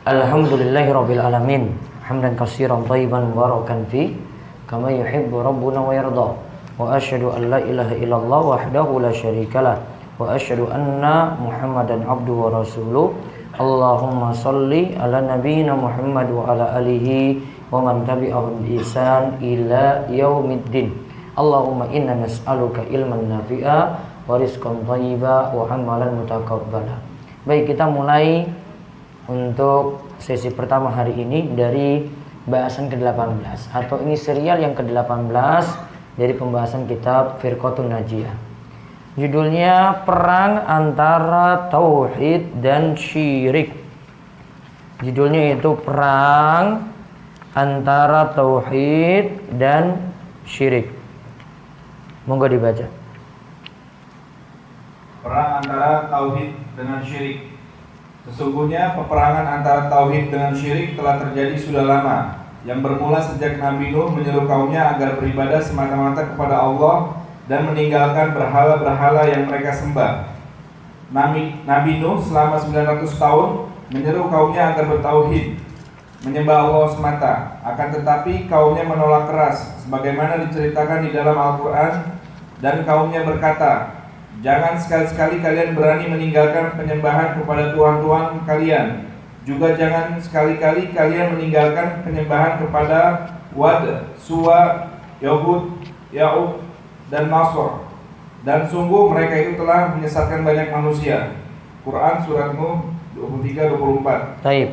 Alhamdulillahi Rabbil Alamin. Hamdan kasiran tayyiban mubarakan fi. Kama yuhibbu Rabbuna wa yarda. Wa ashadu an la ilaha illallah wahdahu la syarikalah Wa ashadu anna Muhammadan abdu wa rasuluh. Allahumma salli ala nabiyina Muhammad wa ala alihi Wa man tabi'ahum bi ila yaumiddin Allahumma inna nas'aluka ilman nafi'a Wa rizqan tayyiba wa amalan mutakabbala Baik kita mulai untuk sesi pertama hari ini dari bahasan ke-18 atau ini serial yang ke-18 dari pembahasan kitab Firqatun Najiyah. Judulnya Perang Antara Tauhid dan Syirik. Judulnya itu Perang Antara Tauhid dan Syirik. Monggo dibaca. Perang antara Tauhid dengan Syirik Sesungguhnya peperangan antara tauhid dengan syirik telah terjadi sudah lama, yang bermula sejak Nabi Nuh menyeru kaumnya agar beribadah semata-mata kepada Allah dan meninggalkan berhala-berhala yang mereka sembah. Nabi, Nabi Nuh selama 900 tahun menyeru kaumnya agar bertauhid, menyembah Allah semata. Akan tetapi kaumnya menolak keras, sebagaimana diceritakan di dalam Al-Quran, dan kaumnya berkata, Jangan sekali-sekali kalian berani meninggalkan penyembahan kepada tuhan-tuhan kalian. Juga jangan sekali-kali kalian meninggalkan penyembahan kepada Wad, Suwa, Yahud, Ya'ub, dan Nasr. Dan sungguh mereka itu telah menyesatkan banyak manusia. Quran surat Nuh 23-24. Taib.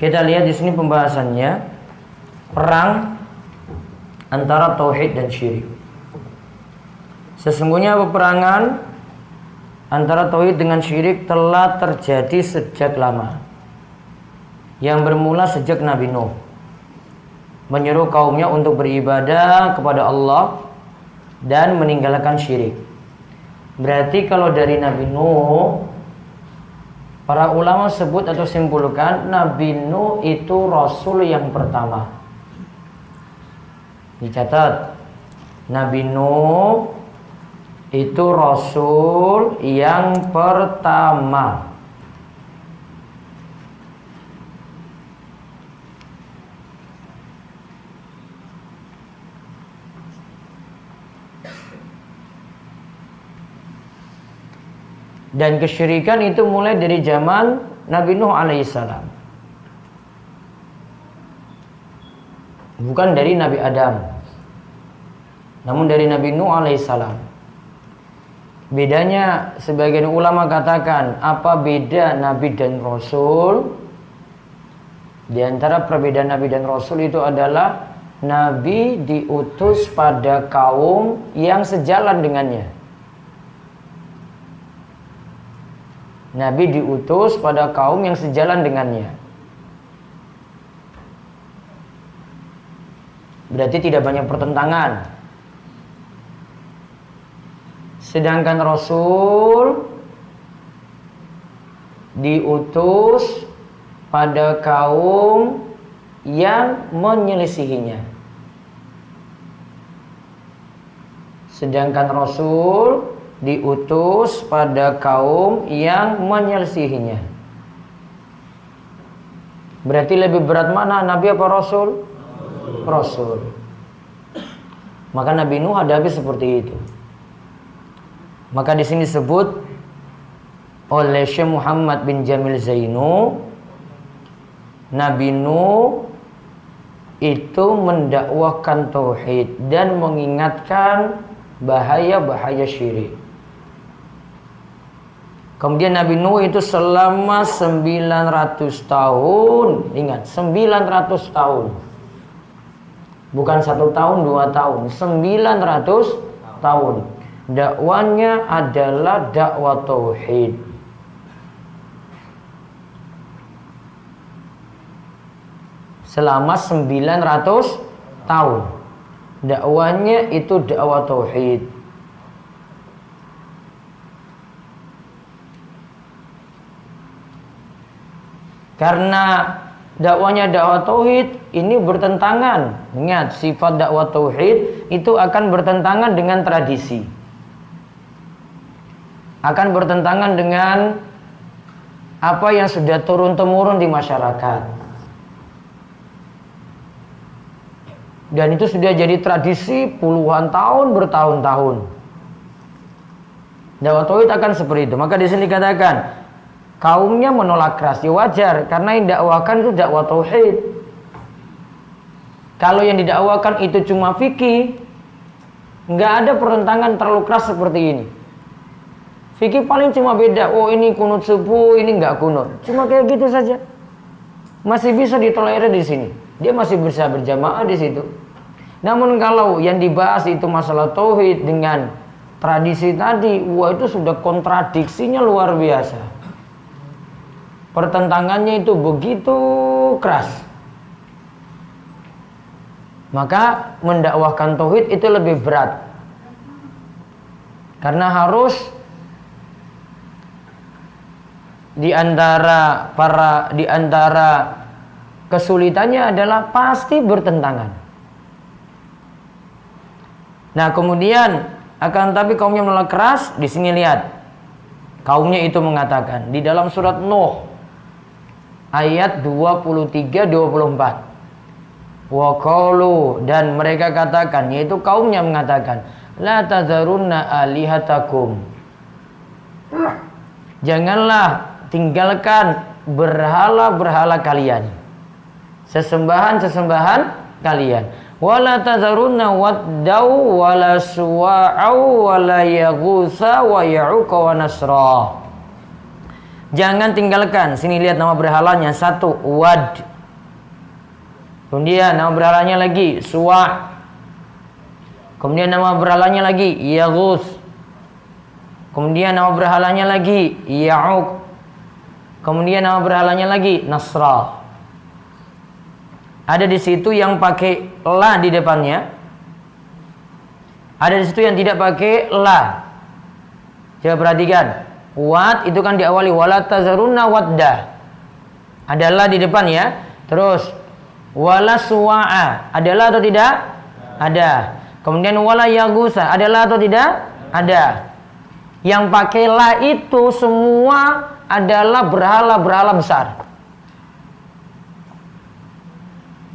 Kita lihat di sini pembahasannya perang antara tauhid dan syirik. Sesungguhnya peperangan antara tauhid dengan syirik telah terjadi sejak lama. Yang bermula sejak Nabi Nuh menyeru kaumnya untuk beribadah kepada Allah dan meninggalkan syirik. Berarti kalau dari Nabi Nuh para ulama sebut atau simpulkan Nabi Nuh itu rasul yang pertama. Dicatat Nabi Nuh itu rasul yang pertama. Dan kesyirikan itu mulai dari zaman Nabi Nuh alaihissalam. Bukan dari Nabi Adam. Namun dari Nabi Nuh alaihissalam. Bedanya sebagian ulama katakan apa beda nabi dan rasul? Di antara perbedaan nabi dan rasul itu adalah nabi diutus pada kaum yang sejalan dengannya. Nabi diutus pada kaum yang sejalan dengannya. Berarti tidak banyak pertentangan Sedangkan Rasul diutus pada kaum yang menyelisihinya. Sedangkan Rasul diutus pada kaum yang menyelisihinya. Berarti lebih berat mana Nabi apa Rasul? Rasul. Maka Nabi Nuh hadapi seperti itu. Maka di sini disebut oleh Syekh Muhammad bin Jamil Zainu Nabi Nuh itu mendakwahkan tauhid dan mengingatkan bahaya-bahaya syirik. Kemudian Nabi Nuh itu selama 900 tahun, ingat 900 tahun. Bukan satu tahun, dua tahun, 900 tahun dakwanya adalah dakwah tauhid. Selama 900 tahun. Dakwanya itu dakwah tauhid. Karena dakwanya dakwah tauhid ini bertentangan. Ingat, sifat dakwah tauhid itu akan bertentangan dengan tradisi akan bertentangan dengan apa yang sudah turun temurun di masyarakat. Dan itu sudah jadi tradisi puluhan tahun bertahun-tahun. Dakwah tauhid akan seperti itu. Maka di sini dikatakan kaumnya menolak keras ya wajar karena yang dakwakan itu dakwah tauhid. Kalau yang didakwakan itu cuma fikih, nggak ada pertentangan terlalu keras seperti ini. Fikih paling cuma beda. Oh ini kunut subuh, ini nggak kunut. Cuma kayak gitu saja. Masih bisa ditolerir di sini. Dia masih bisa berjamaah di situ. Namun kalau yang dibahas itu masalah tauhid dengan tradisi tadi, wah itu sudah kontradiksinya luar biasa. Pertentangannya itu begitu keras. Maka mendakwahkan tauhid itu lebih berat. Karena harus di antara para di antara kesulitannya adalah pasti bertentangan. Nah, kemudian akan tapi kaumnya menolak keras, di sini lihat. Kaumnya itu mengatakan di dalam surat Nuh ayat 23 24. Wa qalu dan mereka katakan yaitu kaumnya mengatakan la tazarunna alihatakum. Janganlah tinggalkan berhala-berhala kalian. Sesembahan-sesembahan kalian. Wala tazarunna waddau wala suwa'au wala yaghutsa wa ya'uqa wa nasra. Jangan tinggalkan. Sini lihat nama berhalanya. Satu, wad. Kemudian nama berhalanya lagi, suwa. Kemudian nama berhalanya lagi, yaghus. Kemudian nama berhalanya lagi, ya'uq. Kemudian nama berhalanya lagi Nasra. Ada di situ yang pakai la di depannya. Ada di situ yang tidak pakai la. Coba perhatikan. Wat itu kan diawali wala tazarunna wadda. Ada la di depan ya. Terus wala suwa'a. Ada la atau tidak? Ada. Kemudian wala yagusa. Ada la atau tidak? Ada. Yang pakai la itu semua adalah berhala-berhala besar.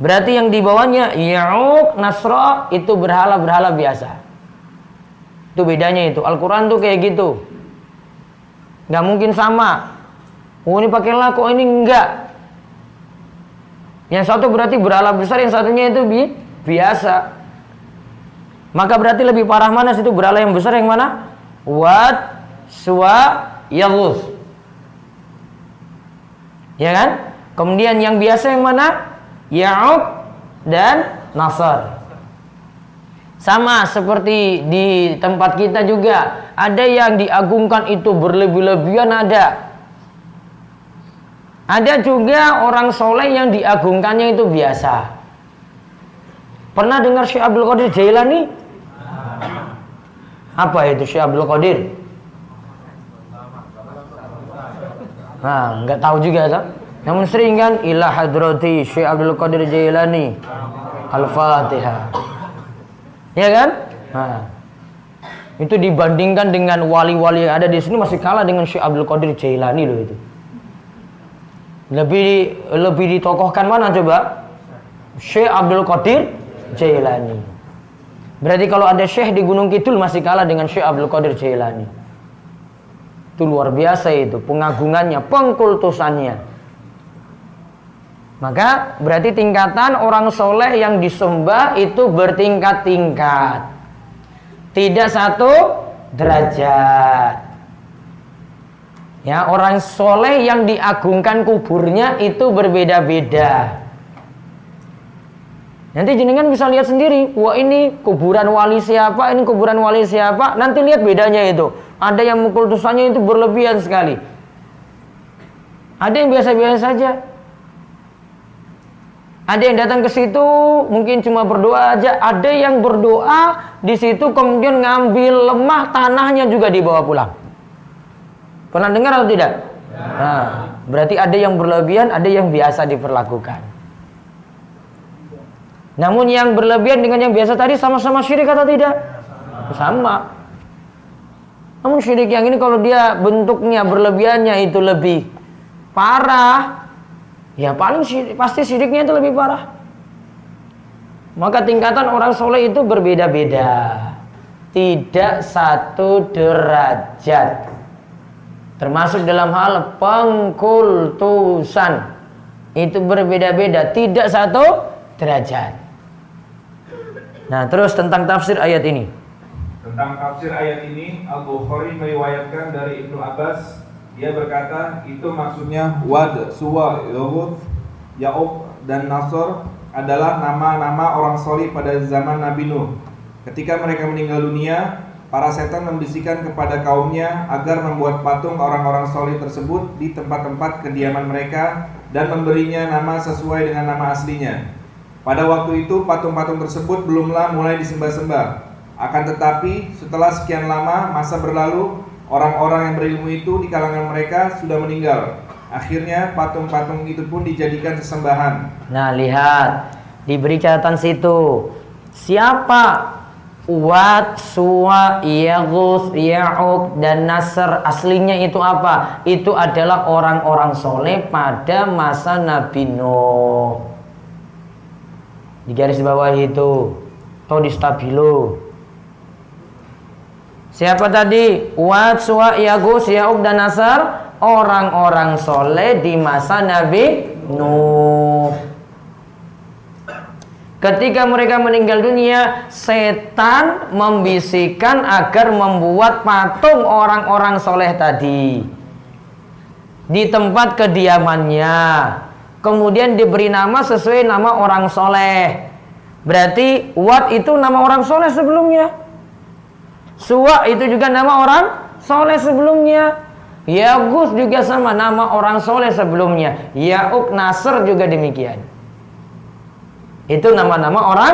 Berarti yang dibawanya Ya'uq, Nasra itu berhala-berhala biasa. Itu bedanya itu. Al-Quran tuh kayak gitu. Gak mungkin sama. Oh ini pakai lah kok ini enggak. Yang satu berarti berhala besar, yang satunya itu bi biasa. Maka berarti lebih parah mana situ berhala yang besar yang mana? Wat, suwa, yaghus. Ya kan? Kemudian yang biasa yang mana? Ya'uq dan Nasr. Sama seperti di tempat kita juga. Ada yang diagungkan itu berlebih-lebihan ada. Ada juga orang soleh yang diagungkannya itu biasa. Pernah dengar Syekh Abdul Qadir Jailani? Apa itu Syekh Abdul Qadir? Nah, nggak tahu juga kan? Namun sering kan ilah hadrati Syekh Abdul Qadir Jailani Al-Fatihah. Ya kan? Nah, itu dibandingkan dengan wali-wali yang ada di sini masih kalah dengan Syekh Abdul Qadir Jailani loh itu. Lebih lebih ditokohkan mana coba? Syekh Abdul Qadir Jailani. Berarti kalau ada Syekh di Gunung Kidul masih kalah dengan Syekh Abdul Qadir Jailani. Itu luar biasa itu pengagungannya, pengkultusannya. Maka berarti tingkatan orang soleh yang disembah itu bertingkat-tingkat. Tidak satu derajat. Ya, orang soleh yang diagungkan kuburnya itu berbeda-beda. Nanti jenengan bisa lihat sendiri, wah ini kuburan wali siapa, ini kuburan wali siapa, nanti lihat bedanya itu. Ada yang mengkultusannya itu berlebihan sekali. Ada yang biasa-biasa saja. Ada yang datang ke situ mungkin cuma berdoa aja. Ada yang berdoa di situ kemudian ngambil lemah tanahnya juga dibawa pulang. Pernah dengar atau tidak? Ya. Nah, berarti ada yang berlebihan, ada yang biasa diperlakukan. Namun yang berlebihan dengan yang biasa tadi sama-sama syirik atau tidak? Sama. Namun syirik yang ini kalau dia bentuknya berlebihannya itu lebih parah, ya paling syirik, pasti syiriknya itu lebih parah. Maka tingkatan orang soleh itu berbeda-beda. Tidak satu derajat. Termasuk dalam hal pengkultusan. Itu berbeda-beda. Tidak satu derajat. Nah terus tentang tafsir ayat ini. Tentang tafsir ayat ini, Al-Bukhari meriwayatkan dari Ibnu Abbas dia berkata, itu maksudnya Wad, Suwa, Yahud, Ya'ub, dan Nasr adalah nama-nama orang solih pada zaman Nabi Nuh. Ketika mereka meninggal dunia, para setan membisikkan kepada kaumnya agar membuat patung orang-orang solih tersebut di tempat-tempat kediaman mereka dan memberinya nama sesuai dengan nama aslinya. Pada waktu itu patung-patung tersebut belumlah mulai disembah-sembah. Akan tetapi setelah sekian lama masa berlalu, Orang-orang yang berilmu itu di kalangan mereka sudah meninggal. Akhirnya patung-patung itu pun dijadikan sesembahan. Nah, lihat diberi catatan situ. Siapa Wat, Suwa, Yagus, Ya'uk, dan Nasr Aslinya itu apa? Itu adalah orang-orang soleh pada masa Nabi Nuh Di garis bawah itu Atau di stabilo Siapa tadi? Wat, Suwa, Yagus, Ya'ub dan Nasar Orang-orang soleh di masa Nabi Nuh Ketika mereka meninggal dunia, setan membisikkan agar membuat patung orang-orang soleh tadi di tempat kediamannya. Kemudian diberi nama sesuai nama orang soleh. Berarti Wat itu nama orang soleh sebelumnya. Suwa itu juga nama orang soleh sebelumnya. Yagus juga sama nama orang soleh sebelumnya. Yauk Nasr juga demikian. Itu nama-nama orang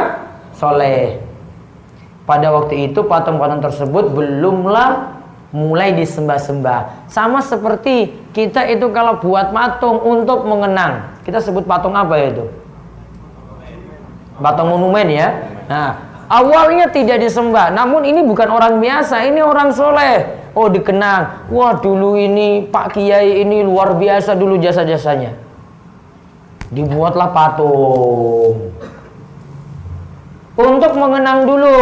soleh. Pada waktu itu patung-patung tersebut belumlah mulai disembah-sembah. Sama seperti kita itu kalau buat patung untuk mengenang. Kita sebut patung apa itu? Patung monumen ya. Nah, Awalnya tidak disembah, namun ini bukan orang biasa, ini orang soleh. Oh dikenang, wah dulu ini Pak Kiai ini luar biasa dulu jasa-jasanya. Dibuatlah patung. Untuk mengenang dulu.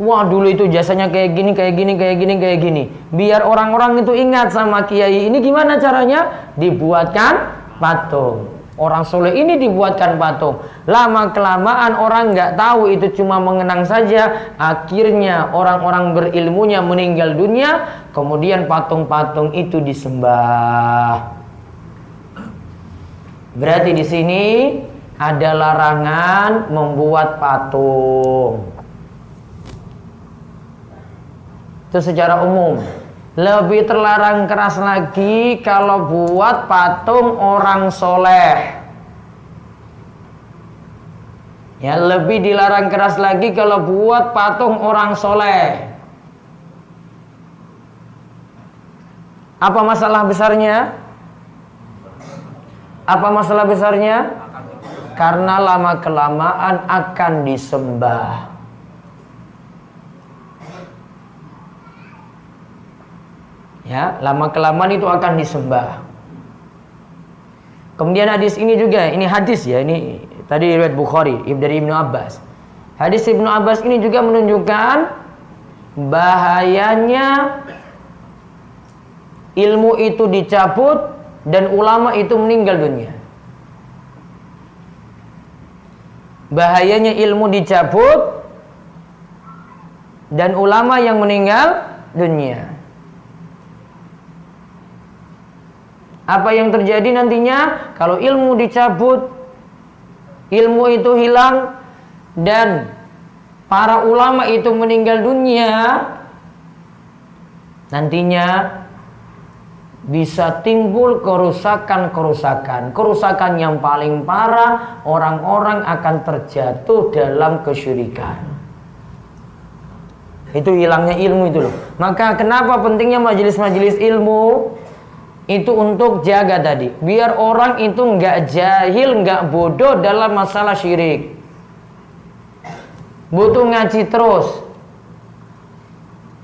Wah dulu itu jasanya kayak gini, kayak gini, kayak gini, kayak gini. Biar orang-orang itu ingat sama Kiai ini gimana caranya? Dibuatkan patung. Orang soleh ini dibuatkan patung. Lama kelamaan orang nggak tahu itu cuma mengenang saja. Akhirnya orang-orang berilmunya meninggal dunia. Kemudian patung-patung itu disembah. Berarti di sini ada larangan membuat patung. Itu secara umum. Lebih terlarang keras lagi kalau buat patung orang soleh. Ya lebih dilarang keras lagi kalau buat patung orang soleh. Apa masalah besarnya? Apa masalah besarnya? Karena lama kelamaan akan disembah. Ya, lama kelamaan itu akan disembah. Kemudian hadis ini juga, ini hadis ya, ini tadi riwayat Bukhari dari Ibnu Abbas. Hadis Ibnu Abbas ini juga menunjukkan bahayanya ilmu itu dicabut dan ulama itu meninggal dunia. Bahayanya ilmu dicabut dan ulama yang meninggal dunia. Apa yang terjadi nantinya kalau ilmu dicabut, ilmu itu hilang dan para ulama itu meninggal dunia, nantinya bisa timbul kerusakan-kerusakan. Kerusakan yang paling parah, orang-orang akan terjatuh dalam kesyirikan. Itu hilangnya ilmu itu loh. Maka kenapa pentingnya majelis-majelis ilmu? Itu untuk jaga tadi. Biar orang itu nggak jahil nggak bodoh dalam masalah syirik. Butuh ngaji terus.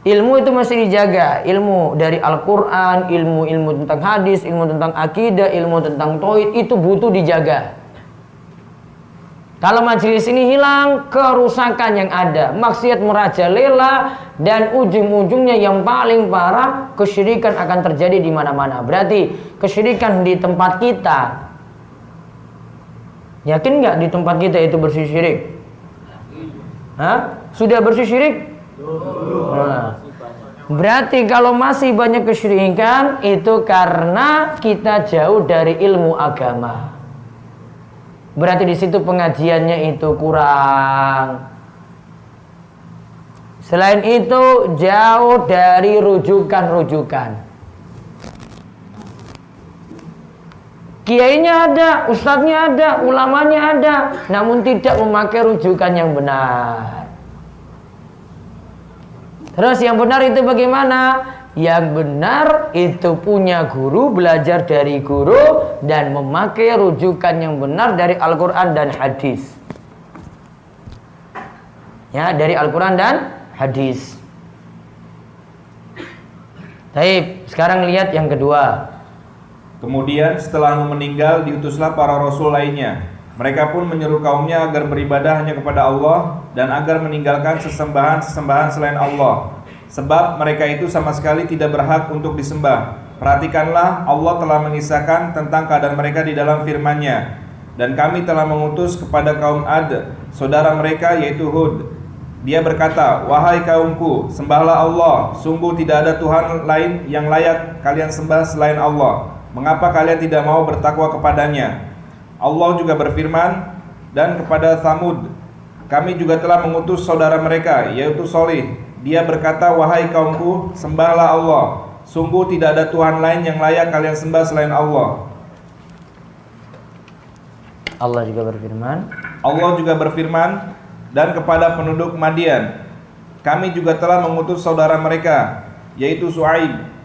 Ilmu itu masih dijaga, ilmu dari Al-Qur'an, ilmu-ilmu tentang hadis, ilmu tentang akidah, ilmu tentang tauhid itu butuh dijaga. Kalau majelis ini hilang, kerusakan yang ada, maksiat merajalela dan ujung-ujungnya yang paling parah, kesyirikan akan terjadi di mana-mana. Berarti kesyirikan di tempat kita. Yakin nggak di tempat kita itu bersih syirik? Hah? Sudah bersih syirik? Nah, berarti kalau masih banyak kesyirikan itu karena kita jauh dari ilmu agama. Berarti di situ pengajiannya itu kurang. Selain itu jauh dari rujukan-rujukan. Kiainya ada, ustadznya ada, ulamanya ada, namun tidak memakai rujukan yang benar. Terus yang benar itu bagaimana? Yang benar itu punya guru, belajar dari guru dan memakai rujukan yang benar dari Al-Qur'an dan hadis. Ya, dari Al-Qur'an dan hadis. Taib, sekarang lihat yang kedua. Kemudian setelah meninggal diutuslah para rasul lainnya. Mereka pun menyeru kaumnya agar beribadah hanya kepada Allah dan agar meninggalkan sesembahan-sesembahan selain Allah. Sebab mereka itu sama sekali tidak berhak untuk disembah. Perhatikanlah Allah telah mengisahkan tentang keadaan mereka di dalam firman-Nya. Dan kami telah mengutus kepada kaum Ad, saudara mereka yaitu Hud. Dia berkata, "Wahai kaumku, sembahlah Allah. Sungguh tidak ada Tuhan lain yang layak kalian sembah selain Allah. Mengapa kalian tidak mau bertakwa kepadanya?" Allah juga berfirman dan kepada Samud kami juga telah mengutus saudara mereka yaitu Solih dia berkata wahai kaumku sembahlah Allah sungguh tidak ada Tuhan lain yang layak kalian sembah selain Allah Allah juga berfirman Allah juga berfirman dan kepada penduduk Madian kami juga telah mengutus saudara mereka yaitu Suaib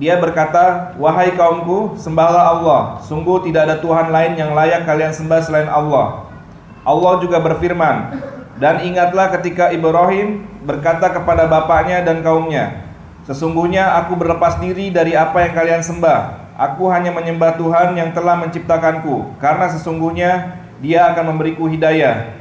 dia berkata, "Wahai kaumku, sembahlah Allah. Sungguh tidak ada Tuhan lain yang layak kalian sembah selain Allah." Allah juga berfirman, "Dan ingatlah ketika Ibrahim berkata kepada bapaknya dan kaumnya, Sesungguhnya aku berlepas diri dari apa yang kalian sembah. Aku hanya menyembah Tuhan yang telah menciptakanku, karena sesungguhnya Dia akan memberiku hidayah."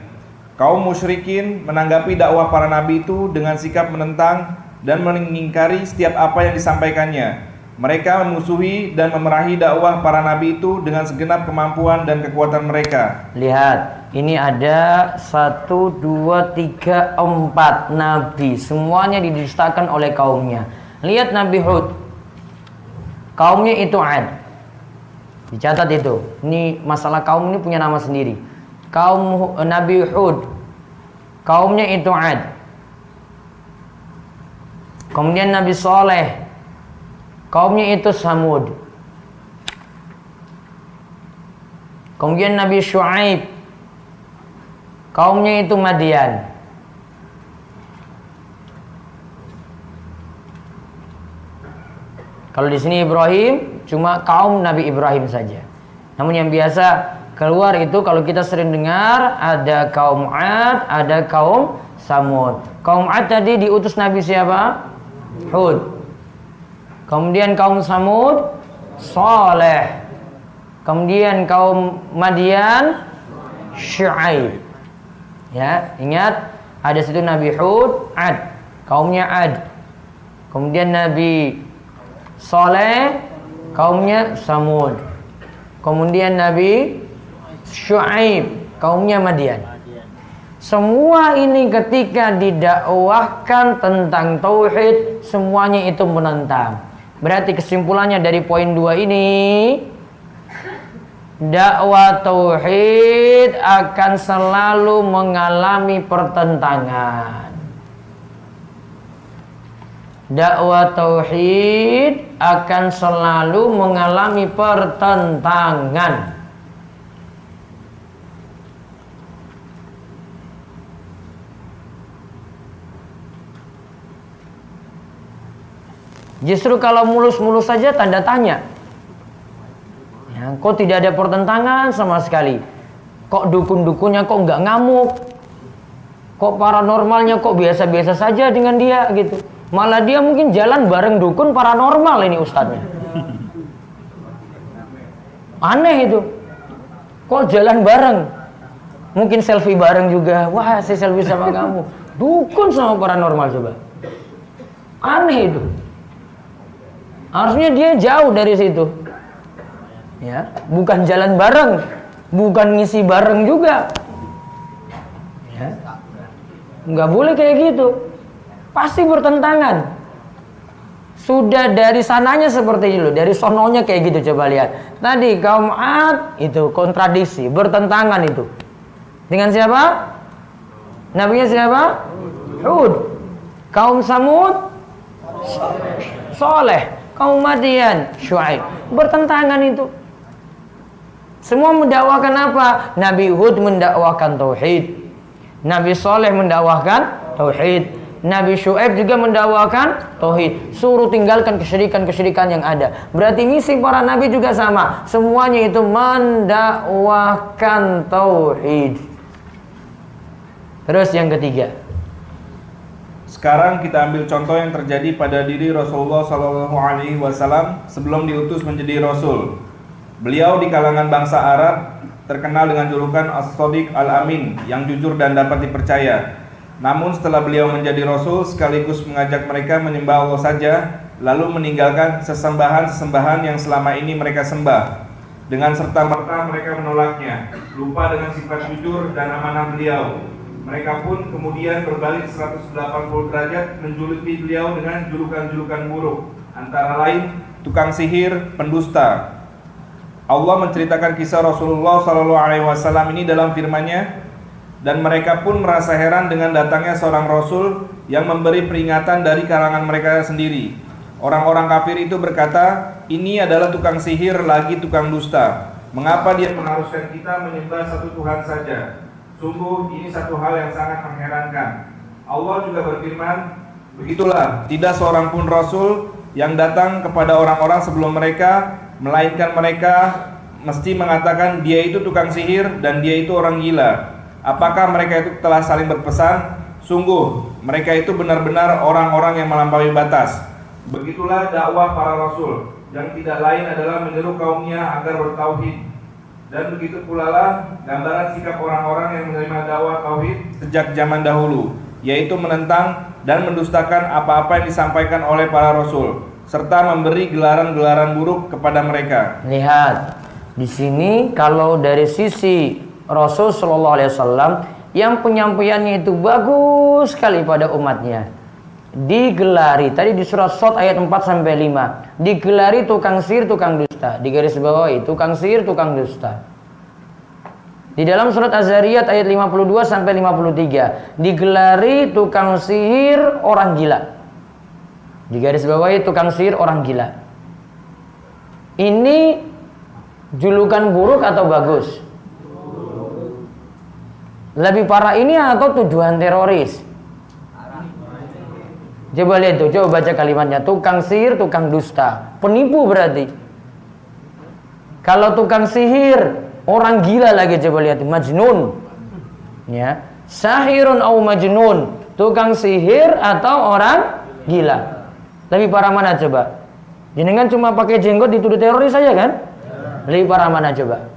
Kaum musyrikin menanggapi dakwah para nabi itu dengan sikap menentang dan mengingkari setiap apa yang disampaikannya. Mereka memusuhi dan memerahi dakwah para nabi itu dengan segenap kemampuan dan kekuatan mereka. Lihat, ini ada satu, dua, tiga, empat nabi. Semuanya didustakan oleh kaumnya. Lihat Nabi Hud. Kaumnya itu Ad. Dicatat itu. Ini masalah kaum ini punya nama sendiri. Kaum Nabi Hud. Kaumnya itu Ad. Kemudian Nabi Soleh Kaumnya itu Samud. Kemudian Nabi Shu'aib. Kaumnya itu Madian. Kalau di sini Ibrahim cuma kaum Nabi Ibrahim saja. Namun yang biasa keluar itu kalau kita sering dengar ada kaum Ad, ada kaum Samud. Kaum Ad tadi diutus Nabi siapa? Hud. Kemudian kaum Samud Saleh. Kemudian kaum Madian Syuaib. Ya, ingat ada situ Nabi Hud, Ad, kaumnya Ad. Kemudian Nabi Saleh, kaumnya Samud. Kemudian Nabi Syuaib, kaumnya Madian. Semua ini ketika didakwahkan tentang tauhid, semuanya itu menentang. Berarti kesimpulannya dari poin dua ini dakwah tauhid akan selalu mengalami pertentangan. Dakwah tauhid akan selalu mengalami pertentangan. Justru kalau mulus-mulus saja tanda tanya. Ya, kok tidak ada pertentangan sama sekali? Kok dukun-dukunnya kok nggak ngamuk? Kok paranormalnya kok biasa-biasa saja dengan dia gitu? Malah dia mungkin jalan bareng dukun paranormal ini ustadznya. Aneh itu. Kok jalan bareng? Mungkin selfie bareng juga. Wah, saya selfie sama kamu. Dukun sama paranormal coba. Aneh itu. Harusnya dia jauh dari situ. Ya, bukan jalan bareng, bukan ngisi bareng juga. Ya. Nggak boleh kayak gitu. Pasti bertentangan. Sudah dari sananya seperti itu, dari sononya kayak gitu coba lihat. Tadi kaum Ad itu kontradiksi, bertentangan itu. Dengan siapa? Nabinya siapa? Hud. Kaum Samud Soleh. Kaum Madian Syuaib. Bertentangan itu. Semua mendakwakan apa? Nabi Hud mendakwakan tauhid. Nabi Soleh mendakwakan tauhid. Nabi Syuaib juga mendakwakan tauhid. Suruh tinggalkan kesyirikan-kesyirikan yang ada. Berarti misi para nabi juga sama. Semuanya itu mendakwakan tauhid. Terus yang ketiga. Sekarang kita ambil contoh yang terjadi pada diri Rasulullah Shallallahu Alaihi Wasallam sebelum diutus menjadi Rasul. Beliau di kalangan bangsa Arab terkenal dengan julukan As-Sadiq Al-Amin yang jujur dan dapat dipercaya. Namun setelah beliau menjadi rasul sekaligus mengajak mereka menyembah Allah saja, lalu meninggalkan sesembahan-sesembahan yang selama ini mereka sembah. Dengan serta-merta mereka menolaknya, lupa dengan sifat jujur dan amanah beliau. Mereka pun kemudian berbalik 180 derajat menjuluki beliau dengan julukan-julukan buruk, antara lain tukang sihir, pendusta. Allah menceritakan kisah Rasulullah SAW ini dalam firman-Nya, dan mereka pun merasa heran dengan datangnya seorang rasul yang memberi peringatan dari kalangan mereka sendiri. Orang-orang kafir itu berkata, "Ini adalah tukang sihir lagi tukang dusta. Mengapa dia mengharuskan kita menyembah satu Tuhan saja? Sungguh ini satu hal yang sangat mengherankan." Allah juga berfirman, "Begitulah, tidak seorang pun rasul yang datang kepada orang-orang sebelum mereka melainkan mereka mesti mengatakan dia itu tukang sihir dan dia itu orang gila." Apakah mereka itu telah saling berpesan? Sungguh, mereka itu benar-benar orang-orang yang melampaui batas. Begitulah dakwah para rasul, yang tidak lain adalah menyeru kaumnya agar bertauhid. Dan begitu pula lah gambaran sikap orang-orang yang menerima dakwah tauhid sejak zaman dahulu, yaitu menentang dan mendustakan apa-apa yang disampaikan oleh para rasul, serta memberi gelaran-gelaran buruk kepada mereka. Lihat, di sini kalau dari sisi Rasul Shallallahu Alaihi Wasallam yang penyampaiannya itu bagus sekali pada umatnya. Digelari tadi di surat Sot ayat 4 sampai 5. Digelari tukang sihir, tukang dusta. Di garis bawah itu tukang sihir, tukang dusta. Di dalam surat Az-Zariyat ayat 52 sampai 53, digelari tukang sihir orang gila. Di garis bawah itu tukang sihir orang gila. Ini julukan buruk atau bagus? Lebih parah ini atau tujuan teroris? Coba lihat tuh, coba baca kalimatnya. Tukang sihir, tukang dusta. Penipu berarti. Kalau tukang sihir, orang gila lagi coba lihat. Majnun. Ya. Sahirun au majnun. Tukang sihir atau orang gila. Lebih parah mana coba? Jenengan cuma pakai jenggot dituduh teroris saja kan? Lebih parah mana coba?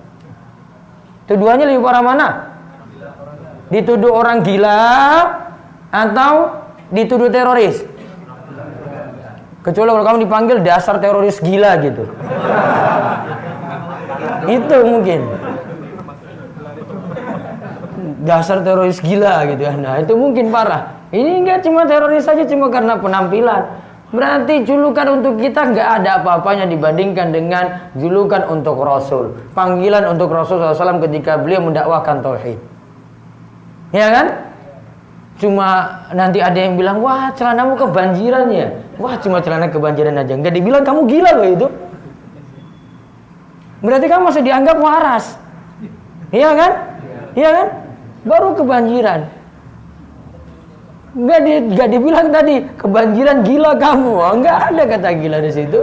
Tuduhannya lebih parah mana? dituduh orang gila atau dituduh teroris? Kecuali kalau kamu dipanggil dasar teroris gila gitu. Itu mungkin. Dasar teroris gila gitu ya. Nah, itu mungkin parah. Ini enggak cuma teroris saja cuma karena penampilan. Berarti julukan untuk kita nggak ada apa-apanya dibandingkan dengan julukan untuk Rasul. Panggilan untuk Rasul SAW ketika beliau mendakwakan tauhid. Ya kan? Cuma nanti ada yang bilang, wah celanamu kebanjiran ya. Wah cuma celana kebanjiran aja. Enggak dibilang kamu gila loh itu. Berarti kamu masih dianggap waras. Iya kan? Iya kan? Baru kebanjiran. Enggak, di, enggak dibilang tadi kebanjiran gila kamu. Oh, enggak ada kata gila di situ.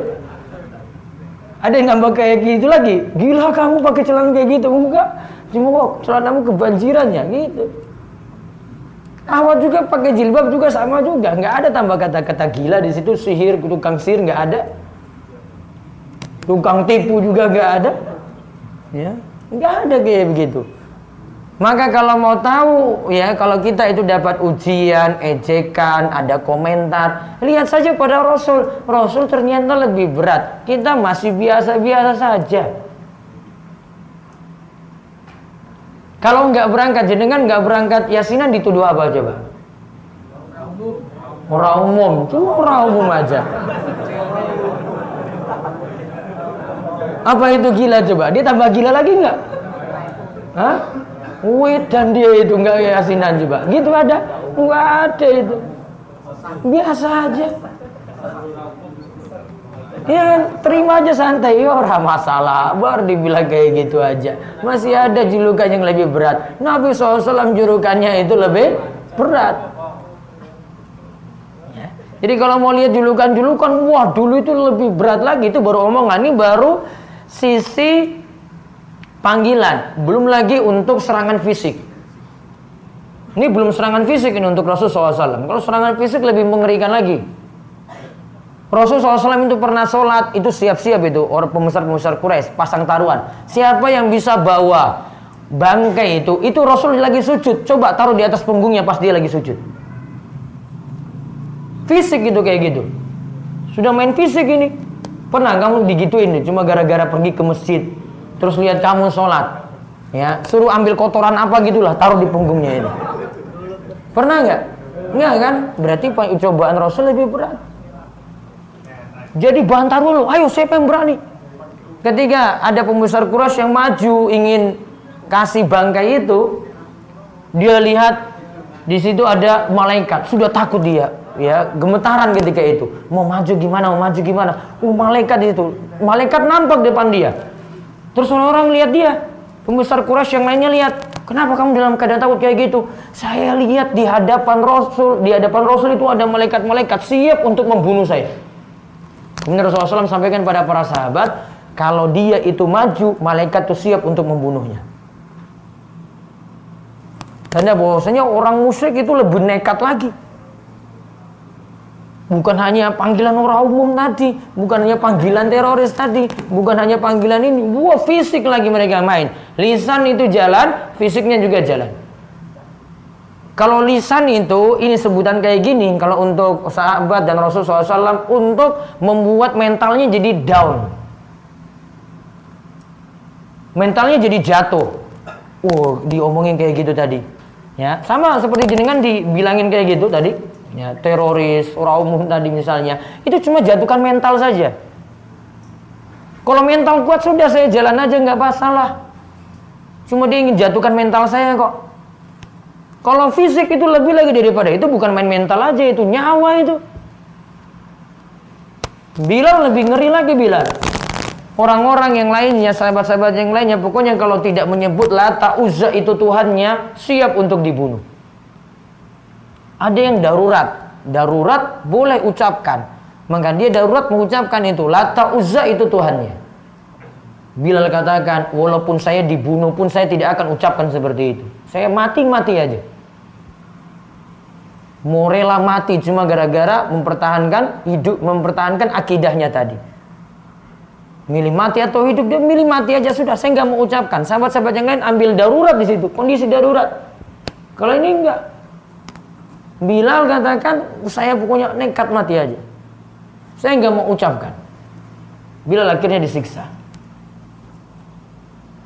Ada yang nambah kayak gitu lagi. Gila kamu pakai celana kayak gitu. Enggak. Cuma kok celanamu kebanjiran ya gitu. Awal juga pakai jilbab juga sama juga, nggak ada tambah kata-kata gila di situ sihir, tukang sihir nggak ada, tukang tipu juga nggak ada, ya nggak ada kayak begitu. Maka kalau mau tahu ya kalau kita itu dapat ujian, ejekan, ada komentar, lihat saja pada Rasul. Rasul ternyata lebih berat. Kita masih biasa-biasa saja. Kalau nggak berangkat jenengan nggak berangkat yasinan dituduh apa coba? Orang umum, cuma orang umum aja. Apa itu gila coba? Dia tambah gila lagi nggak? Hah? Wait dan dia itu nggak yasinan coba. Gitu ada? Nggak ada itu. Biasa aja. Ya terima aja santai ya orang masalah baru dibilang kayak gitu aja masih ada julukan yang lebih berat Nabi SAW julukannya itu lebih berat ya. jadi kalau mau lihat julukan-julukan wah dulu itu lebih berat lagi itu baru omongan ini baru sisi panggilan belum lagi untuk serangan fisik ini belum serangan fisik ini untuk Rasul SAW kalau serangan fisik lebih mengerikan lagi Rasulullah SAW itu pernah sholat itu siap-siap itu orang pembesar-pembesar Quraisy pasang taruhan. Siapa yang bisa bawa bangkai itu? Itu Rasul lagi sujud. Coba taruh di atas punggungnya pas dia lagi sujud. Fisik gitu kayak gitu. Sudah main fisik ini. Pernah kamu digituin nih, cuma gara-gara pergi ke masjid. Terus lihat kamu sholat. Ya, suruh ambil kotoran apa gitulah, taruh di punggungnya ini. Pernah nggak? Nggak kan? Berarti cobaan Rasul lebih berat. Jadi bantar dulu, ayo siapa yang berani? Ketika ada pembesar Quraisy yang maju ingin kasih bangkai itu, dia lihat di situ ada malaikat, sudah takut dia, ya gemetaran ketika itu. Mau maju gimana? Mau maju gimana? Uh malaikat itu, malaikat nampak depan dia. Terus orang-orang lihat dia, pembesar Quraisy yang lainnya lihat, Kenapa kamu dalam keadaan takut kayak gitu? Saya lihat di hadapan Rasul, di hadapan Rasul itu ada malaikat-malaikat siap untuk membunuh saya. Kemudian Rasulullah SAW sampaikan pada para sahabat, kalau dia itu maju, malaikat itu siap untuk membunuhnya. Tanda bahwasanya orang musyrik itu lebih nekat lagi. Bukan hanya panggilan orang umum tadi, bukan hanya panggilan teroris tadi, bukan hanya panggilan ini, wah fisik lagi mereka main. Lisan itu jalan, fisiknya juga jalan. Kalau lisan itu ini sebutan kayak gini kalau untuk sahabat dan Rasul SAW untuk membuat mentalnya jadi down. Mentalnya jadi jatuh. Oh, diomongin kayak gitu tadi. Ya, sama seperti jenengan dibilangin kayak gitu tadi. Ya, teroris, orang umum tadi misalnya. Itu cuma jatuhkan mental saja. Kalau mental kuat sudah saya jalan aja nggak masalah. Cuma dia ingin jatuhkan mental saya kok. Kalau fisik itu lebih lagi daripada itu bukan main mental aja itu nyawa itu. Bilal lebih ngeri lagi Bilal. Orang-orang yang lainnya, sahabat-sahabat yang lainnya, pokoknya kalau tidak menyebut Lata Uzza itu Tuhannya, siap untuk dibunuh. Ada yang darurat. Darurat boleh ucapkan. Maka dia darurat mengucapkan itu. Lata Uzza itu Tuhannya. Bilal katakan, walaupun saya dibunuh pun saya tidak akan ucapkan seperti itu. Saya mati-mati aja. Mau rela mati cuma gara-gara mempertahankan hidup, mempertahankan akidahnya tadi. Milih mati atau hidup dia milih mati aja sudah. Saya nggak mau ucapkan. Sahabat-sahabat yang lain ambil darurat di situ, kondisi darurat. Kalau ini enggak. Bilal katakan saya pokoknya nekat mati aja. Saya nggak mau ucapkan. Bilal akhirnya disiksa.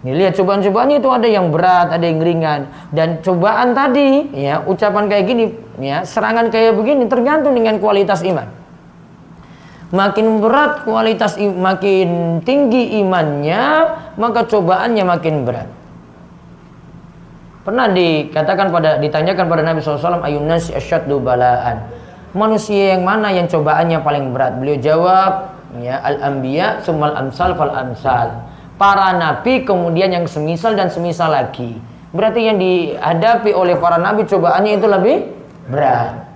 Nih, lihat cobaan-cobaannya itu ada yang berat, ada yang ringan. Dan cobaan tadi, ya, ucapan kayak gini, ya, serangan kayak begini tergantung dengan kualitas iman. Makin berat kualitas makin tinggi imannya, maka cobaannya makin berat. Pernah dikatakan pada ditanyakan pada Nabi SAW ayun nasi asyaddu balaan. Manusia yang mana yang cobaannya paling berat? Beliau jawab, ya al-anbiya sumal amsal fal amsal para nabi kemudian yang semisal dan semisal lagi. Berarti yang dihadapi oleh para nabi cobaannya itu lebih berat.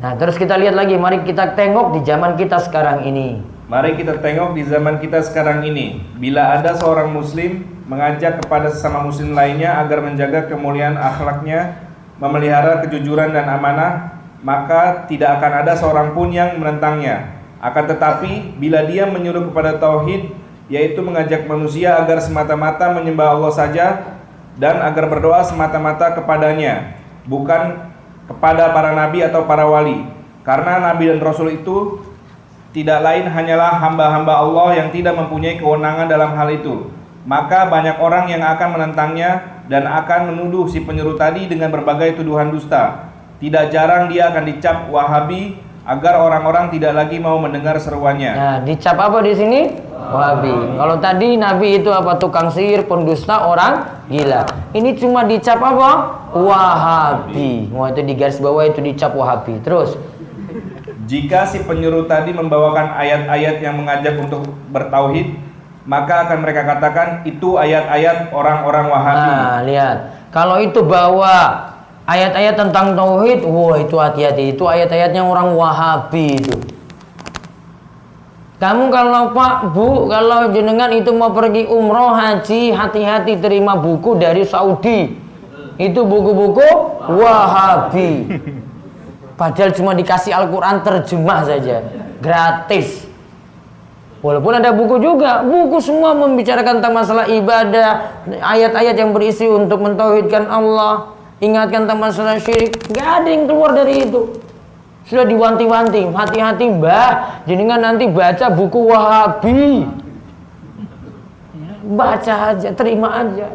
Nah, terus kita lihat lagi, mari kita tengok di zaman kita sekarang ini. Mari kita tengok di zaman kita sekarang ini. Bila ada seorang muslim mengajak kepada sesama muslim lainnya agar menjaga kemuliaan akhlaknya, memelihara kejujuran dan amanah, maka tidak akan ada seorang pun yang menentangnya. Akan tetapi, bila dia menyuruh kepada tauhid, yaitu mengajak manusia agar semata-mata menyembah Allah saja dan agar berdoa semata-mata kepadanya, bukan kepada para nabi atau para wali. Karena nabi dan rasul itu tidak lain hanyalah hamba-hamba Allah yang tidak mempunyai kewenangan dalam hal itu. Maka banyak orang yang akan menentangnya dan akan menuduh si penyeru tadi dengan berbagai tuduhan dusta. Tidak jarang dia akan dicap Wahabi agar orang-orang tidak lagi mau mendengar seruannya. Nah, dicap apa di sini? Wahabi. Kalau tadi Nabi itu apa tukang sihir, pendusta, orang gila. Ini cuma dicap apa? Wahabi. Wah itu di garis bawah itu dicap Wahabi. Terus Jika si penyuruh tadi membawakan ayat-ayat yang mengajak untuk bertauhid, maka akan mereka katakan itu ayat-ayat orang-orang Wahabi. Nah, lihat. Kalau itu bawa ayat-ayat tentang tauhid, wah itu hati-hati. Itu ayat-ayatnya orang Wahabi itu. Kamu kalau Pak, Bu, kalau jenengan itu mau pergi umroh, haji, hati-hati terima buku dari Saudi. Itu buku-buku Wahabi. Padahal cuma dikasih Al-Quran terjemah saja. Gratis. Walaupun ada buku juga, buku semua membicarakan tentang masalah ibadah, ayat-ayat yang berisi untuk mentauhidkan Allah, ingatkan tentang masalah syirik. Gak ada yang keluar dari itu. Sudah diwanti-wanti, hati-hati mbah, jenengan nanti baca buku Wahabi. Baca aja, terima aja.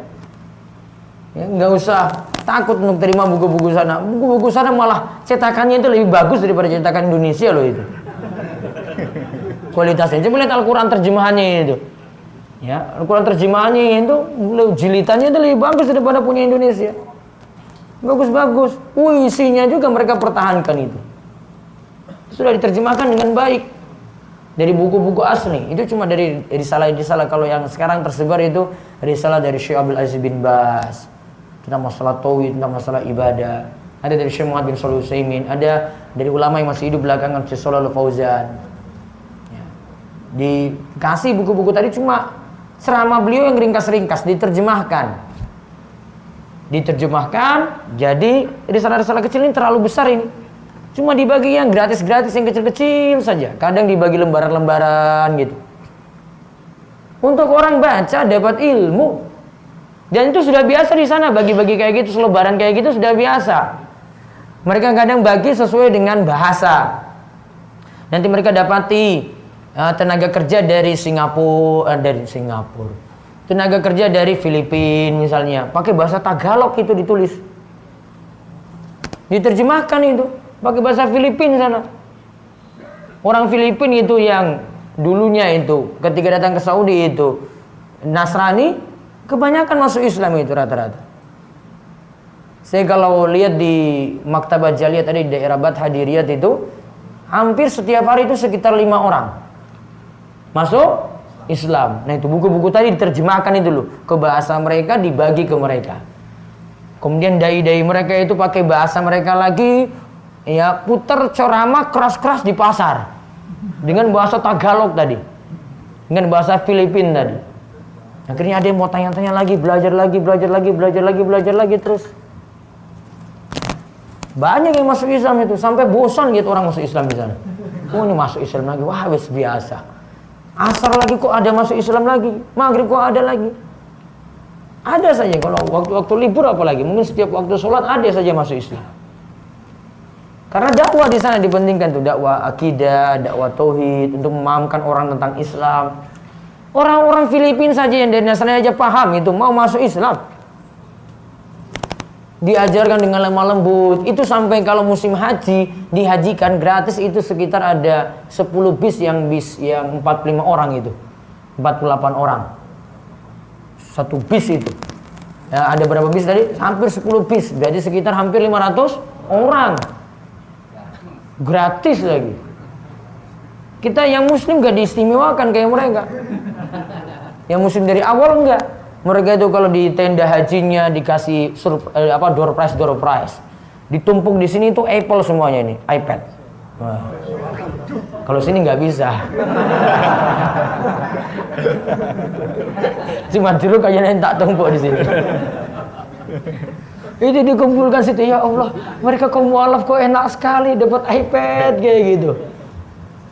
Ya, nggak usah takut untuk terima buku-buku sana. Buku-buku sana malah cetakannya itu lebih bagus daripada cetakan Indonesia loh itu. Kualitasnya. Coba lihat Al-Quran terjemahannya itu. Ya, Al-Quran terjemahannya itu jilitannya itu lebih bagus daripada punya Indonesia. Bagus-bagus. Wih, isinya juga mereka pertahankan itu. Sudah diterjemahkan dengan baik dari buku-buku asli. Itu cuma dari risalah-risalah kalau yang sekarang tersebar itu risalah dari Syekh Abdul Aziz bin Bas tentang masalah tauhid, tentang masalah ibadah. Ada dari Syekh Muhammad bin Utsaimin, ada dari ulama yang masih hidup belakangan Syekh Shalal Fauzan. Dikasih buku-buku tadi cuma ceramah beliau yang ringkas-ringkas diterjemahkan. Diterjemahkan, jadi risalah-risalah kecil ini terlalu besar ini. Cuma dibagi yang gratis-gratis yang kecil-kecil saja. Kadang dibagi lembaran-lembaran gitu. Untuk orang baca dapat ilmu. Dan itu sudah biasa di sana bagi-bagi kayak gitu, selebaran kayak gitu sudah biasa. Mereka kadang bagi sesuai dengan bahasa. Nanti mereka dapati uh, tenaga kerja dari Singapura, uh, dari Singapura. Tenaga kerja dari Filipina misalnya, pakai bahasa Tagalog itu ditulis. Diterjemahkan itu pakai bahasa Filipina sana. Orang Filipina itu yang dulunya itu ketika datang ke Saudi itu Nasrani kebanyakan masuk Islam itu rata-rata. Saya kalau lihat di Maktabah Jaliyah tadi di daerah Bat Hadiriyat itu hampir setiap hari itu sekitar lima orang masuk Islam. Nah itu buku-buku tadi diterjemahkan itu loh ke bahasa mereka dibagi ke mereka. Kemudian dai-dai mereka itu pakai bahasa mereka lagi ya putar ceramah keras-keras di pasar dengan bahasa Tagalog tadi. Dengan bahasa Filipin tadi. Akhirnya ada yang mau tanya-tanya lagi, belajar lagi, belajar lagi, belajar lagi, belajar lagi terus. Banyak yang masuk Islam itu sampai bosan gitu orang masuk Islam di sana. Oh ini masuk Islam lagi, wah wes biasa. Asar lagi kok ada masuk Islam lagi, maghrib kok ada lagi. Ada saja kalau waktu-waktu libur apalagi, mungkin setiap waktu sholat ada saja masuk Islam. Karena dakwah di sana dipentingkan tuh dakwah akidah, dakwah tauhid untuk memahamkan orang tentang Islam. Orang-orang Filipina saja yang dari Nasrani aja paham itu mau masuk Islam. Diajarkan dengan lemah lembut. Itu sampai kalau musim haji dihajikan gratis itu sekitar ada 10 bis yang bis yang 45 orang itu. 48 orang. Satu bis itu. Ya, ada berapa bis tadi? Hampir 10 bis. Jadi sekitar hampir 500 orang. Gratis lagi. Kita yang muslim gak diistimewakan kayak mereka. Yang muslim dari awal enggak. Mereka itu kalau di tenda hajinya dikasih sur, eh, apa door prize door prize. Ditumpuk di sini itu Apple semuanya ini, iPad. Wah. Kalau sini nggak bisa. Cuma jeruk aja yang tak tumpuk di sini. itu dikumpulkan situ ya Allah mereka kaum mualaf kok enak sekali dapat iPad kayak gitu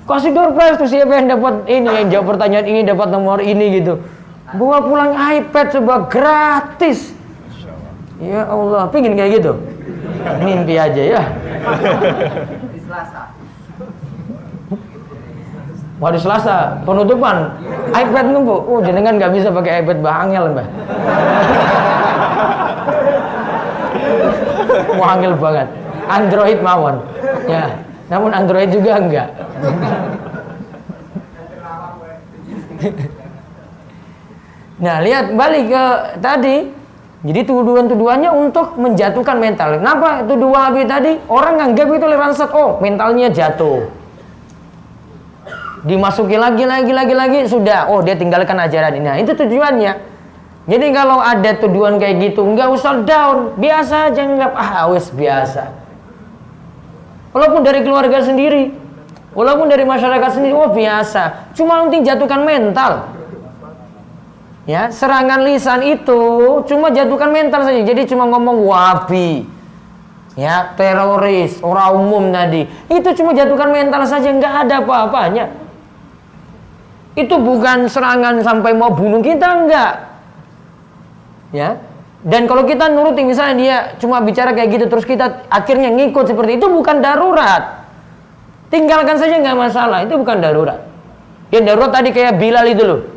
kasih door prize tuh siapa yang dapat ini yang jawab pertanyaan ini dapat nomor ini gitu bawa pulang iPad coba gratis ya Allah pingin kayak gitu mimpi aja ya Hari Selasa penutupan iPad numpuk. Oh jenengan nggak bisa pakai iPad bangel mbak. Wangil banget. Android mawon. Ya. Namun Android juga enggak. Nah, lihat balik ke tadi. Jadi tuduhan-tuduhannya untuk menjatuhkan mental. Kenapa tuduh Wahabi tadi? Orang nganggap itu lewat oh mentalnya jatuh. Dimasuki lagi lagi lagi lagi sudah. Oh dia tinggalkan ajaran ini. Nah, itu tujuannya. Jadi kalau ada tuduhan kayak gitu nggak usah down. Biasa aja nggak ah wes biasa. Walaupun dari keluarga sendiri walaupun dari masyarakat sendiri oh biasa. Cuma nanti jatuhkan mental ya serangan lisan itu cuma jatuhkan mental saja. Jadi cuma ngomong wabi. Ya teroris orang umum tadi. Itu cuma jatuhkan mental saja nggak ada apa-apanya. Itu bukan serangan sampai mau bunuh kita enggak ya dan kalau kita nuruti misalnya dia cuma bicara kayak gitu terus kita akhirnya ngikut seperti itu bukan darurat. Tinggalkan saja nggak masalah. Itu bukan darurat. Ya darurat tadi kayak Bilal itu loh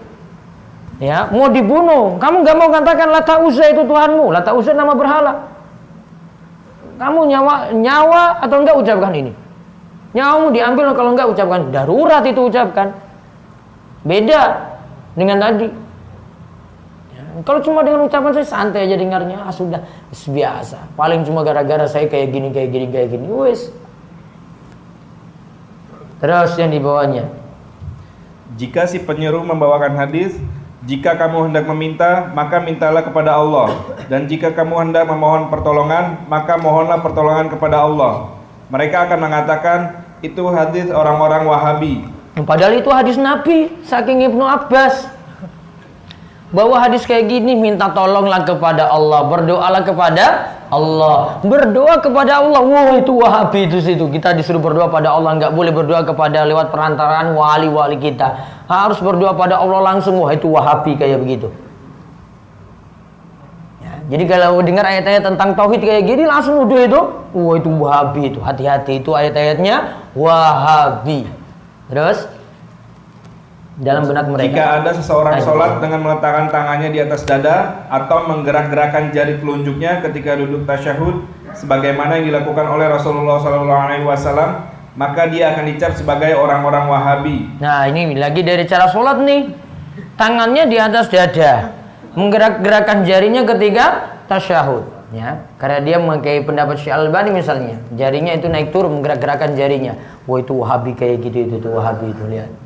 ya mau dibunuh kamu nggak mau katakan lata usah itu Tuhanmu lata usah nama berhala kamu nyawa nyawa atau enggak ucapkan ini nyawamu diambil kalau enggak ucapkan darurat itu ucapkan Beda dengan tadi. Ya, kalau cuma dengan ucapan saya santai aja dengarnya, ah sudah biasa. Paling cuma gara-gara saya kayak gini, kayak gini, kayak gini. Wes. Terus yang dibawanya. Jika si penyeru membawakan hadis, jika kamu hendak meminta, maka mintalah kepada Allah. Dan jika kamu hendak memohon pertolongan, maka mohonlah pertolongan kepada Allah. Mereka akan mengatakan, itu hadis orang-orang Wahabi. Padahal itu hadis Nabi saking Ibnu Abbas. Bahwa hadis kayak gini minta tolonglah kepada Allah, berdoalah kepada Allah, berdoa kepada Allah. Wah itu Wahabi itu situ. Kita disuruh berdoa pada Allah, nggak boleh berdoa kepada lewat perantaraan wali-wali kita. Harus berdoa pada Allah langsung. Wah itu Wahabi kayak begitu. Ya, jadi kalau dengar ayat-ayat tentang tauhid kayak gini langsung udah itu, wah itu Wahabi itu. Hati-hati itu ayat-ayatnya Wahabi. Terus dalam benak mereka. Jika ada seseorang sholat dengan meletakkan tangannya di atas dada atau menggerak-gerakkan jari telunjuknya ketika duduk tasyahud, sebagaimana yang dilakukan oleh Rasulullah SAW, maka dia akan dicap sebagai orang-orang Wahabi. Nah ini lagi dari cara sholat nih, tangannya di atas dada, menggerak-gerakkan jarinya ketika tasyahud ya. Karena dia memakai pendapat Syekh Albani misalnya jarinya itu naik turun menggerak-gerakkan jarinya. Wah itu wahabi kayak gitu itu tuh wahabi itu lihat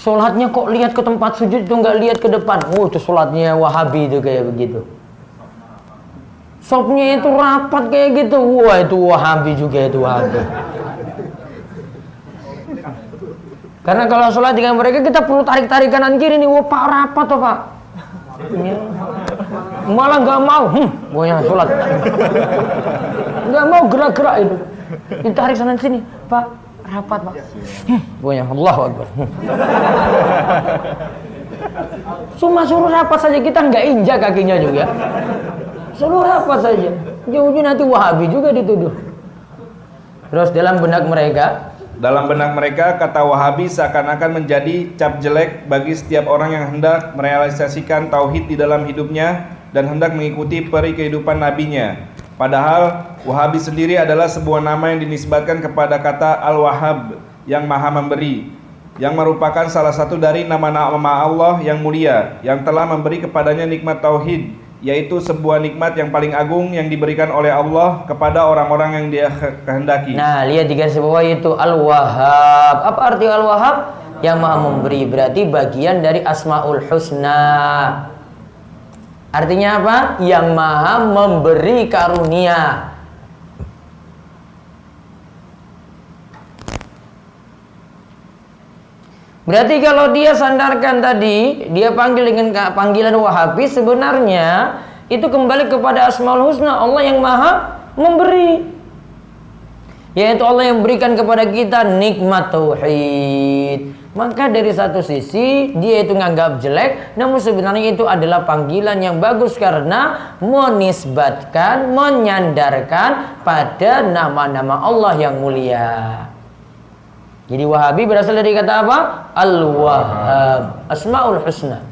sholatnya kok lihat ke tempat sujud itu nggak lihat ke depan. Oh itu sholatnya wahabi itu kayak begitu. Sopnya itu rapat kayak gitu. Wah itu wahabi juga itu wahabi. Karena kalau sholat dengan mereka kita perlu tarik-tarik kanan kiri nih. Wah pak rapat tuh pak. Ini malah nggak mau. Hmm pokoknya sholat. Nggak mau gerak-gerak itu. Ditarik sana sini. Pak rapat pak. Hmm pokoknya Allah Akbar. Cuma suruh rapat saja kita nggak injak kakinya juga. Suruh rapat saja. Ujung nanti wahabi juga dituduh. Terus dalam benak mereka dalam benak mereka, kata Wahabi seakan-akan menjadi cap jelek bagi setiap orang yang hendak merealisasikan tauhid di dalam hidupnya dan hendak mengikuti peri kehidupan nabinya. Padahal Wahabi sendiri adalah sebuah nama yang dinisbatkan kepada kata Al-Wahhab yang maha memberi yang merupakan salah satu dari nama-nama Allah yang mulia yang telah memberi kepadanya nikmat tauhid yaitu sebuah nikmat yang paling agung yang diberikan oleh Allah kepada orang-orang yang dia kehendaki. Nah, lihat di garis bawah itu Al-Wahhab. Apa arti Al-Wahhab? Yang Maha memberi berarti bagian dari Asmaul Husna. Artinya apa? Yang Maha memberi karunia. Berarti kalau dia sandarkan tadi, dia panggil dengan panggilan Wahabi sebenarnya itu kembali kepada Asmaul Husna, Allah yang Maha memberi. Yaitu Allah yang berikan kepada kita nikmat tauhid. Maka dari satu sisi dia itu nganggap jelek, namun sebenarnya itu adalah panggilan yang bagus karena menisbatkan, menyandarkan pada nama-nama Allah yang mulia. Jadi Wahabi berasal dari kata apa? Al-Wahhab, Asmaul Husna.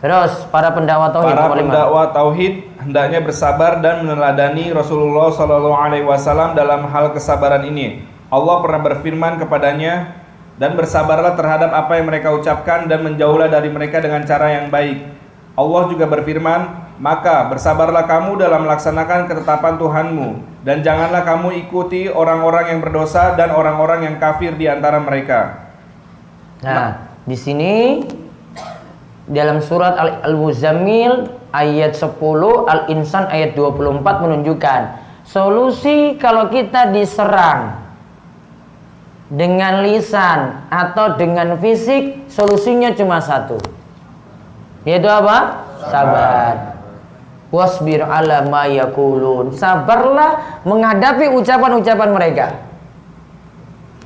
Terus para pendakwa tauhid Para pendakwa tauhid hendaknya bersabar dan meneladani Rasulullah Shallallahu Alaihi Wasallam dalam hal kesabaran ini. Allah pernah berfirman kepadanya dan bersabarlah terhadap apa yang mereka ucapkan dan menjauhlah dari mereka dengan cara yang baik. Allah juga berfirman, maka bersabarlah kamu dalam melaksanakan ketetapan Tuhanmu dan janganlah kamu ikuti orang-orang yang berdosa dan orang-orang yang kafir di antara mereka. Nah, di sini dalam surat Al- Al-Muzammil ayat 10, Al-Insan ayat 24 menunjukkan solusi kalau kita diserang dengan lisan atau dengan fisik, solusinya cuma satu. Yaitu apa? Sabar. Wasbir ala ma yakulun. Sabarlah menghadapi ucapan-ucapan mereka.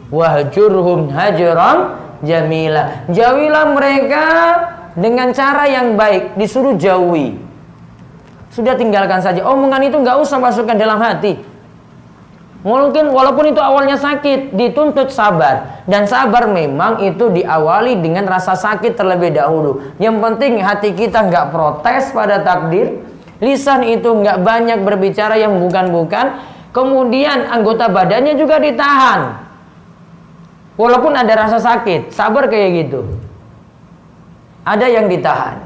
Wahjurhum hajran jamila. Jauhilah mereka dengan cara yang baik, disuruh jauhi. Sudah tinggalkan saja. Omongan itu nggak usah masukkan dalam hati. Mungkin walaupun itu awalnya sakit, dituntut sabar. Dan sabar memang itu diawali dengan rasa sakit terlebih dahulu. Yang penting hati kita nggak protes pada takdir. Lisan itu nggak banyak berbicara yang bukan-bukan. Kemudian anggota badannya juga ditahan. Walaupun ada rasa sakit, sabar kayak gitu. Ada yang ditahan.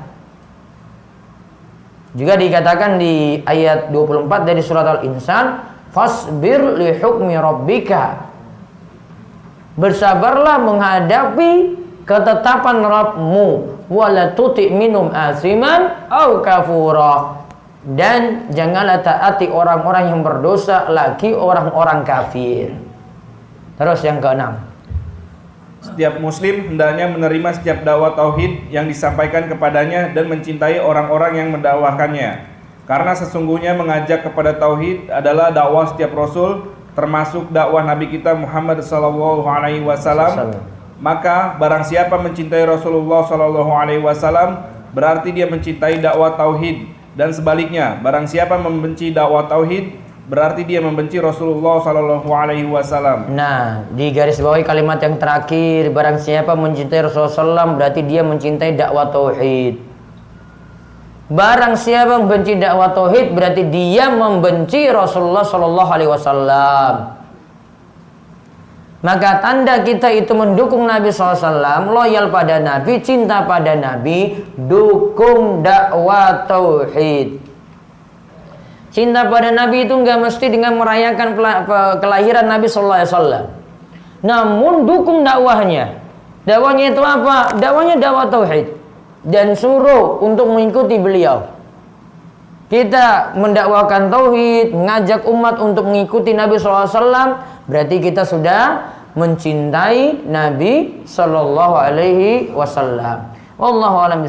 Juga dikatakan di ayat 24 dari surat Al-Insan, fasbir li hukmi rabbika. Bersabarlah menghadapi ketetapan Rabbmu wala tuti minum asiman au kafura dan janganlah taati orang-orang yang berdosa lagi orang-orang kafir. Terus yang keenam. Setiap muslim hendaknya menerima setiap dakwah tauhid yang disampaikan kepadanya dan mencintai orang-orang yang mendakwakannya. Karena sesungguhnya mengajak kepada tauhid adalah dakwah setiap rasul termasuk dakwah Nabi kita Muhammad sallallahu alaihi wasallam. Maka barang siapa mencintai Rasulullah sallallahu alaihi wasallam berarti dia mencintai dakwah tauhid dan sebaliknya barang siapa membenci dakwah tauhid berarti dia membenci Rasulullah sallallahu alaihi wasallam. Nah, di garis bawahi kalimat yang terakhir, barang siapa mencintai Rasulullah SAW, berarti dia mencintai dakwah tauhid. Barang siapa membenci dakwah tauhid, berarti dia membenci Rasulullah Shallallahu Alaihi Wasallam. Maka tanda kita itu mendukung Nabi SAW, loyal pada Nabi, cinta pada Nabi, dukung dakwah tauhid. Cinta pada Nabi itu nggak mesti dengan merayakan kelahiran Nabi Wasallam. Namun dukung dakwahnya. Dakwahnya itu apa? Dakwahnya dakwah tauhid dan suruh untuk mengikuti beliau. Kita mendakwakan tauhid, mengajak umat untuk mengikuti Nabi SAW, berarti kita sudah mencintai Nabi Sallallahu Alaihi Wasallam. Wallahu a'lam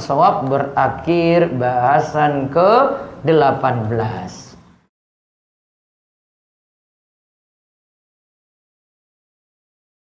berakhir bahasan ke 18.